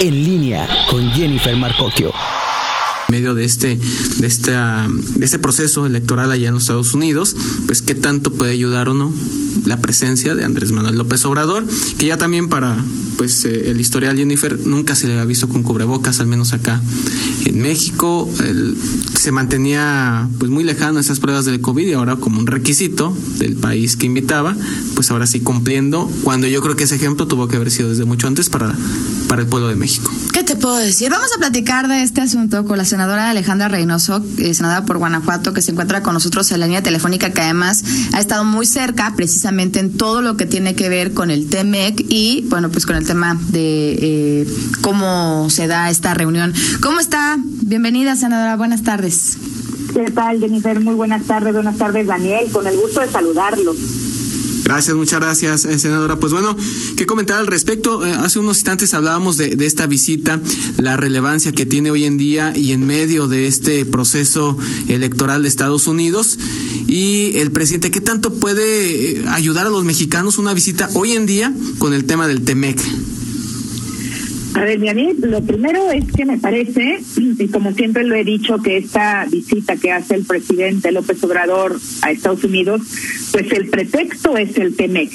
En línea con Jennifer Marcocchio medio de este de esta de este proceso electoral allá en los Estados Unidos, pues qué tanto puede ayudar o no la presencia de Andrés Manuel López Obrador, que ya también para pues eh, el historial Jennifer nunca se le había visto con cubrebocas, al menos acá en México, se mantenía pues muy lejano esas pruebas del COVID y ahora como un requisito del país que invitaba, pues ahora sí cumpliendo, cuando yo creo que ese ejemplo tuvo que haber sido desde mucho antes para, para el pueblo de México. ¿Qué te puedo decir? Vamos a platicar de este asunto con la senadora Alejandra Reynoso, eh, senadora por Guanajuato, que se encuentra con nosotros en la línea telefónica, que además ha estado muy cerca precisamente en todo lo que tiene que ver con el TEMEC y, bueno, pues con el tema de eh, cómo se da esta reunión. ¿Cómo está? Bienvenida, senadora. Buenas tardes. ¿Qué tal, Jennifer? Muy buenas tardes. Buenas tardes, Daniel. Con el gusto de saludarlo. Gracias, muchas gracias, eh, senadora. Pues bueno, ¿qué comentar al respecto? Eh, hace unos instantes hablábamos de, esta visita, la relevancia que tiene hoy en día y en medio de este proceso electoral de Estados Unidos. Y el presidente, ¿qué tanto puede eh, ayudar a los mexicanos una visita hoy en día con el tema del TEMEC? A ver, Daniel, lo primero es que me parece, y como siempre lo he dicho, que esta visita que hace el presidente López Obrador a Estados Unidos, pues el pretexto es el TEMEC.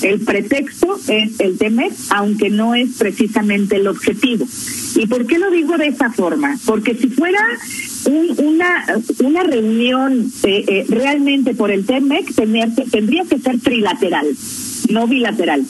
El pretexto es el TEMEC, aunque no es precisamente el objetivo. ¿Y por qué lo digo de esa forma? Porque si fuera una, una reunión eh, eh, realmente por el TEMEC, tendría que ser trilateral, no bilateral.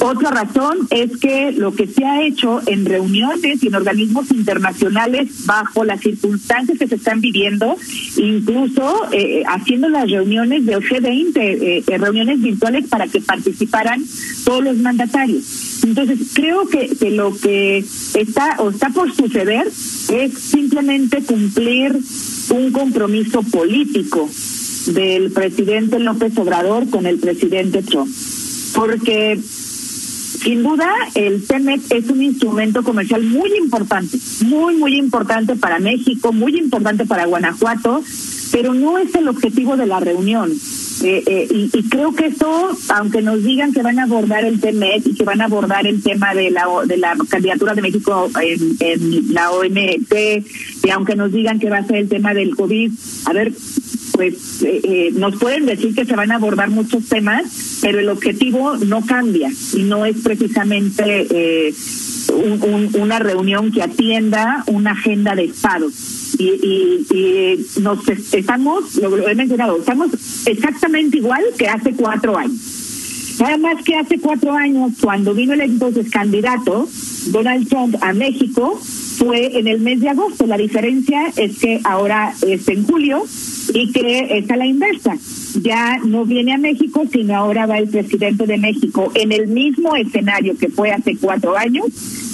Otra razón es que lo que se ha hecho en reuniones y en organismos internacionales bajo las circunstancias que se están viviendo, incluso eh, haciendo las reuniones de G20, eh, eh, reuniones virtuales para que participaran todos los mandatarios. Entonces, creo que, que lo que está o está por suceder es simplemente cumplir un compromiso político del presidente López Obrador con el presidente Trump porque sin duda el TEMEC es un instrumento comercial muy importante, muy, muy importante para México, muy importante para Guanajuato, pero no es el objetivo de la reunión. Eh, eh, y, creo que eso, aunque nos digan que van a abordar el TEMEC y que van a abordar el tema de la de la candidatura de México en, en la OMT, y aunque nos digan que va a ser el tema del COVID, a ver, pues eh, eh, nos pueden decir que se van a abordar muchos temas, pero el objetivo no cambia y no es precisamente eh, una reunión que atienda una agenda de Estado. Y, y, nos estamos, lo, he mencionado, estamos exactamente igual que hace cuatro años. Nada más que hace cuatro años, cuando vino el entonces candidato Donald Trump a México, fue en el mes de agosto. La diferencia es que ahora es en julio y que es a la inversa. Ya no viene a México, sino ahora va el presidente de México en el mismo escenario que fue hace cuatro años,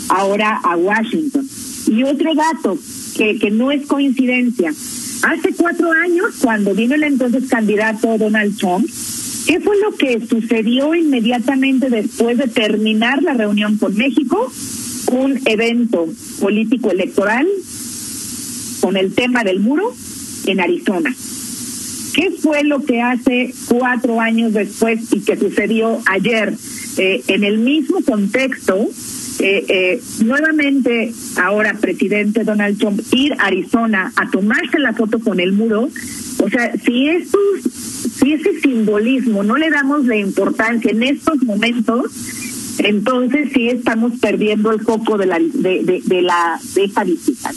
ahora a Washington. Y otro dato que, que no es coincidencia. Hace cuatro años, cuando vino el entonces candidato Donald Trump, ¿qué fue lo que sucedió inmediatamente después de terminar la reunión con México? Un evento político electoral con el tema del muro en Arizona. ¿Qué fue lo que hace cuatro años después y que sucedió ayer eh, en el mismo contexto? Eh, eh, nuevamente ahora presidente Donald Trump ir a Arizona a tomarse la foto con el muro, o sea, si estos, si ese simbolismo no le damos la importancia en estos momentos, entonces sí estamos perdiendo el foco de la de, de, la de esta visita.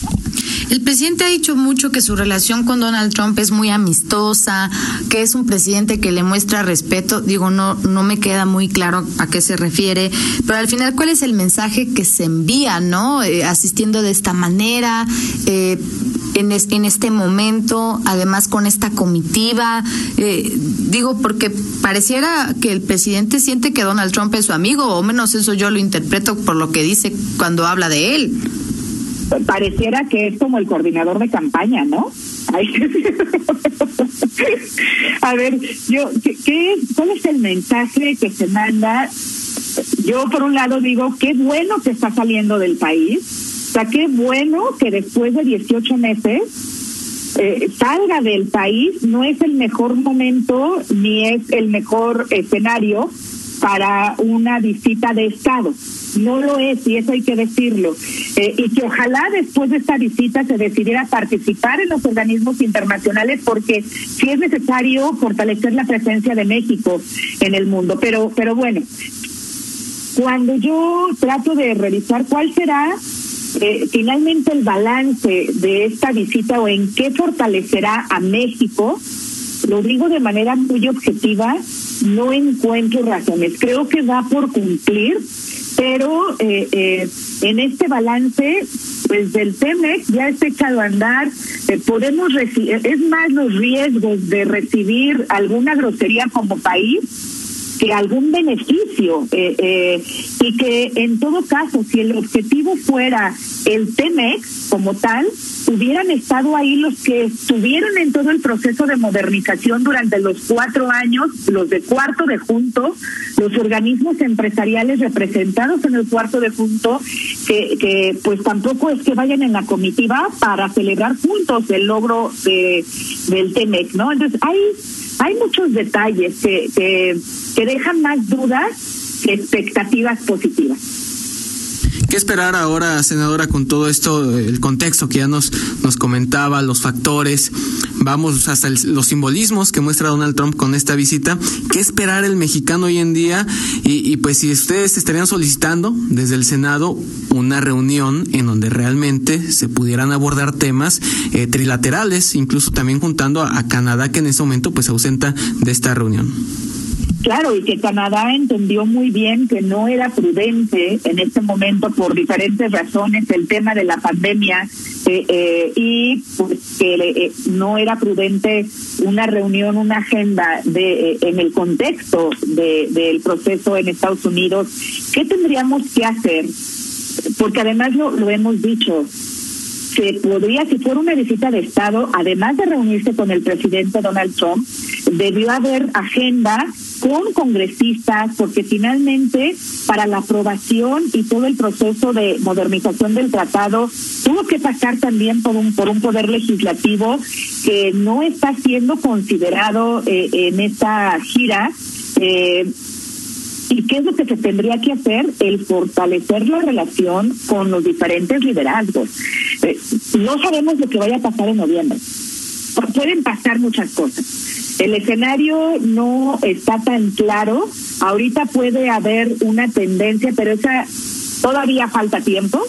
El presidente ha dicho mucho que su relación con Donald Trump es muy amistosa, que es un presidente que le muestra respeto. Digo, no, no me queda muy claro a qué se refiere, pero al final, ¿cuál es el mensaje que se envía, no? Eh, asistiendo de esta manera, eh, en, en, este momento, además con esta comitiva. Eh, digo, porque pareciera que el presidente siente que Donald Trump es su amigo, o menos eso yo lo interpreto por lo que dice cuando habla de él pareciera que es como el coordinador de campaña, ¿no? A ver, yo, ¿qué, ¿cuál es el mensaje que se manda? Yo, por un lado, digo, qué bueno que está saliendo del país. O sea, qué bueno que después de 18 meses eh, salga del país. No es el mejor momento ni es el mejor escenario para una visita de Estado. No lo es, y eso hay que decirlo. Eh, y que ojalá después de esta visita se decidiera participar en los organismos internacionales, porque sí es necesario fortalecer la presencia de México en el mundo. Pero, pero bueno, cuando yo trato de revisar cuál será eh, finalmente el balance de esta visita o en qué fortalecerá a México, lo digo de manera muy objetiva, no encuentro razones. Creo que va por cumplir, pero eh, eh, en este balance, pues del TEMEX ya está echado a andar. Eh, podemos recibir, es más los riesgos de recibir alguna grosería como país que algún beneficio eh, eh, y que en todo caso si el objetivo fuera el TEMEX como tal hubieran estado ahí los que estuvieron en todo el proceso de modernización durante los cuatro años, los de cuarto de junto, los organismos empresariales representados en el cuarto de junto, que, que pues tampoco es que vayan en la comitiva para celebrar juntos el logro de, del TEMEX, ¿no? Entonces hay hay muchos detalles que, que, que dejan más dudas que expectativas positivas. ¿Qué esperar ahora, senadora, con todo esto, el contexto que ya nos, nos comentaba, los factores, vamos hasta los simbolismos que muestra Donald Trump con esta visita? ¿Qué esperar el mexicano hoy en día? Y, pues si ustedes estarían solicitando desde el Senado una reunión en donde realmente se pudieran abordar temas eh, trilaterales, incluso también juntando a, a Canadá, que en ese momento pues se ausenta de esta reunión. Claro, y que Canadá entendió muy bien que no era prudente en este momento por diferentes razones el tema de la pandemia eh, eh, y pues que eh, no era prudente una reunión, una agenda de eh, en el contexto de, del proceso en Estados Unidos. ¿Qué tendríamos que hacer? Porque además lo, lo hemos dicho, se podría, si fuera una visita de Estado, además de reunirse con el presidente Donald Trump, debió haber agenda con congresistas, porque finalmente para la aprobación y todo el proceso de modernización del tratado tuvo que pasar también por un por un poder legislativo que no está siendo considerado eh, en esta gira. Eh, ¿Y qué es lo que se tendría que hacer? El fortalecer la relación con los diferentes liderazgos. Eh, no sabemos lo que vaya a pasar en noviembre. Pueden pasar muchas cosas. El escenario no está tan claro. Ahorita puede haber una tendencia, pero esa todavía falta tiempo.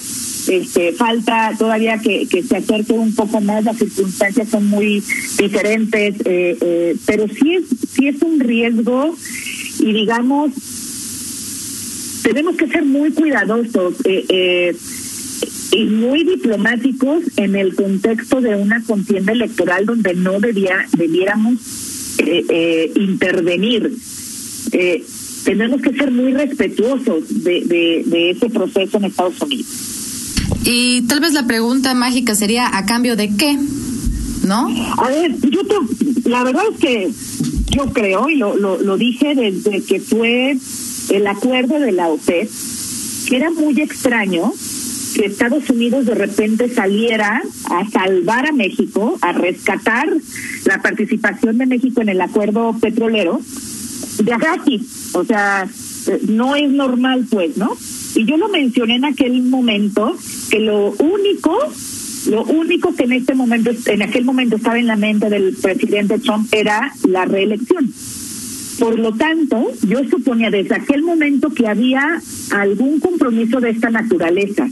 Este, falta todavía que, que se acerque un poco más, las circunstancias son muy diferentes, eh, eh, pero sí es, sí es un riesgo y digamos, tenemos que ser muy cuidadosos eh, eh, y muy diplomáticos en el contexto de una contienda electoral donde no debía, debiéramos eh, eh, intervenir. Eh, tenemos que ser muy respetuosos de, de, de ese proceso en Estados Unidos. Y tal vez la pregunta mágica sería, ¿a cambio de qué? ¿No? A ver, yo te, la verdad es que yo creo, y lo, lo, lo dije desde que fue el acuerdo de la OPEP, que era muy extraño que Estados Unidos de repente saliera a salvar a México, a rescatar la participación de México en el acuerdo petrolero de aquí. O sea, no es normal, pues, ¿no? Y yo lo mencioné en aquel momento que lo único, lo único que en este momento, en aquel momento estaba en la mente del presidente Trump era la reelección. Por lo tanto, yo suponía desde aquel momento que había algún compromiso de esta naturaleza.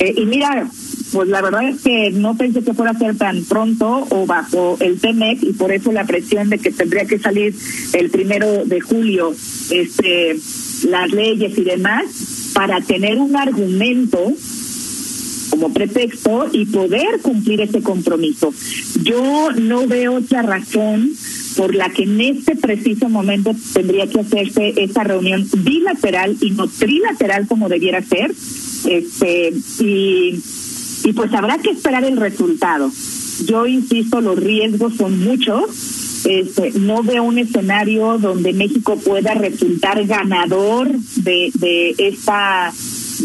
Eh, y mira, pues la verdad es que no pensé que fuera a ser tan pronto o bajo el TEMEC y por eso la presión de que tendría que salir el primero de julio este las leyes y demás para tener un argumento como pretexto y poder cumplir ese compromiso. Yo no veo otra razón por la que en este preciso momento tendría que hacerse esa reunión bilateral y no trilateral como debiera ser. Este y y pues habrá que esperar el resultado. Yo insisto, los riesgos son muchos. Este, no veo un escenario donde México pueda resultar ganador de, de esta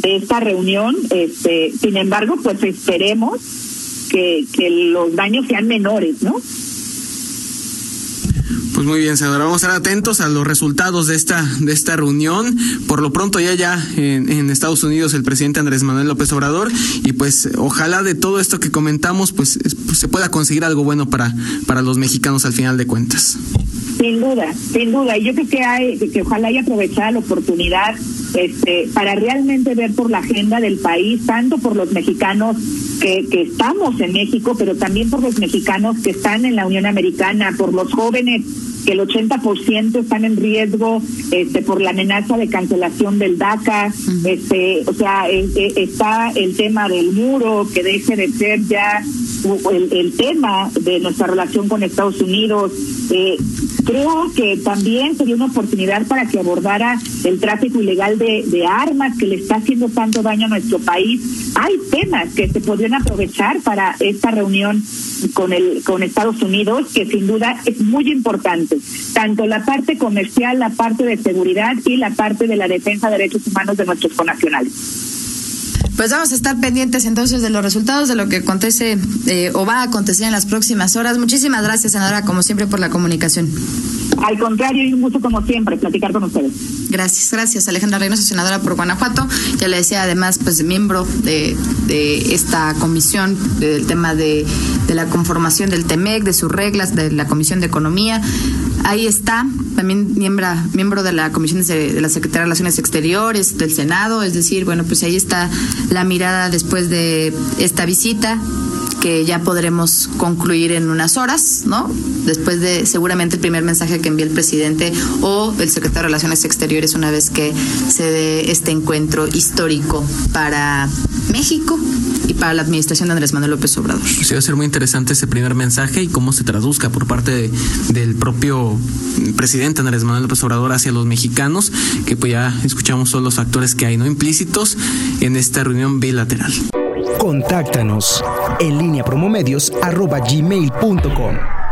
de esta reunión. Este, sin embargo, pues esperemos que, que los daños sean menores, ¿no? Pues muy bien, senadora, vamos a estar atentos a los resultados de esta, de esta reunión. Por lo pronto ya ya en, en Estados Unidos el presidente Andrés Manuel López Obrador y pues ojalá de todo esto que comentamos pues, pues se pueda conseguir algo bueno para, para los mexicanos al final de cuentas. Sin duda, sin duda. Y yo creo que hay, que ojalá haya aprovechado la oportunidad este, para realmente ver por la agenda del país, tanto por los mexicanos que, que estamos en México, pero también por los mexicanos que están en la Unión Americana, por los jóvenes que el 80% están en riesgo este, por la amenaza de cancelación del DACA, este, o sea, eh, eh, está el tema del muro, que deje de ser ya el, el tema de nuestra relación con Estados Unidos. Eh, creo que también sería una oportunidad para que abordara el tráfico ilegal de, de armas que le está haciendo tanto daño a nuestro país. Hay temas que se podrían aprovechar para esta reunión con el con Estados Unidos que sin duda es muy importante tanto la parte comercial la parte de seguridad y la parte de la defensa de derechos humanos de nuestros connacionales pues vamos a estar pendientes entonces de los resultados de lo que acontece eh, o va a acontecer en las próximas horas. Muchísimas gracias, senadora, como siempre, por la comunicación. Al contrario, y un gusto como siempre platicar con ustedes. Gracias, gracias Alejandra Reynoso, senadora por Guanajuato. Ya le decía además, pues miembro de, de esta comisión del tema de, de la conformación del TEMEC, de sus reglas, de la Comisión de Economía. Ahí está, también miembro, miembro de la Comisión de, de la Secretaría de Relaciones Exteriores, del Senado, es decir, bueno, pues ahí está la mirada después de esta visita que ya podremos concluir en unas horas, ¿no? Después de seguramente el primer mensaje que envíe el presidente o el secretario de Relaciones Exteriores una vez que se dé este encuentro histórico para México y para la administración de Andrés Manuel López Obrador. Pues va a ser muy interesante ese primer mensaje y cómo se traduzca por parte de, del propio presidente Andrés Manuel López Obrador hacia los mexicanos, que pues ya escuchamos todos los factores que hay no implícitos en esta reunión bilateral. Contáctanos en línea promomedios arroba gmail.com.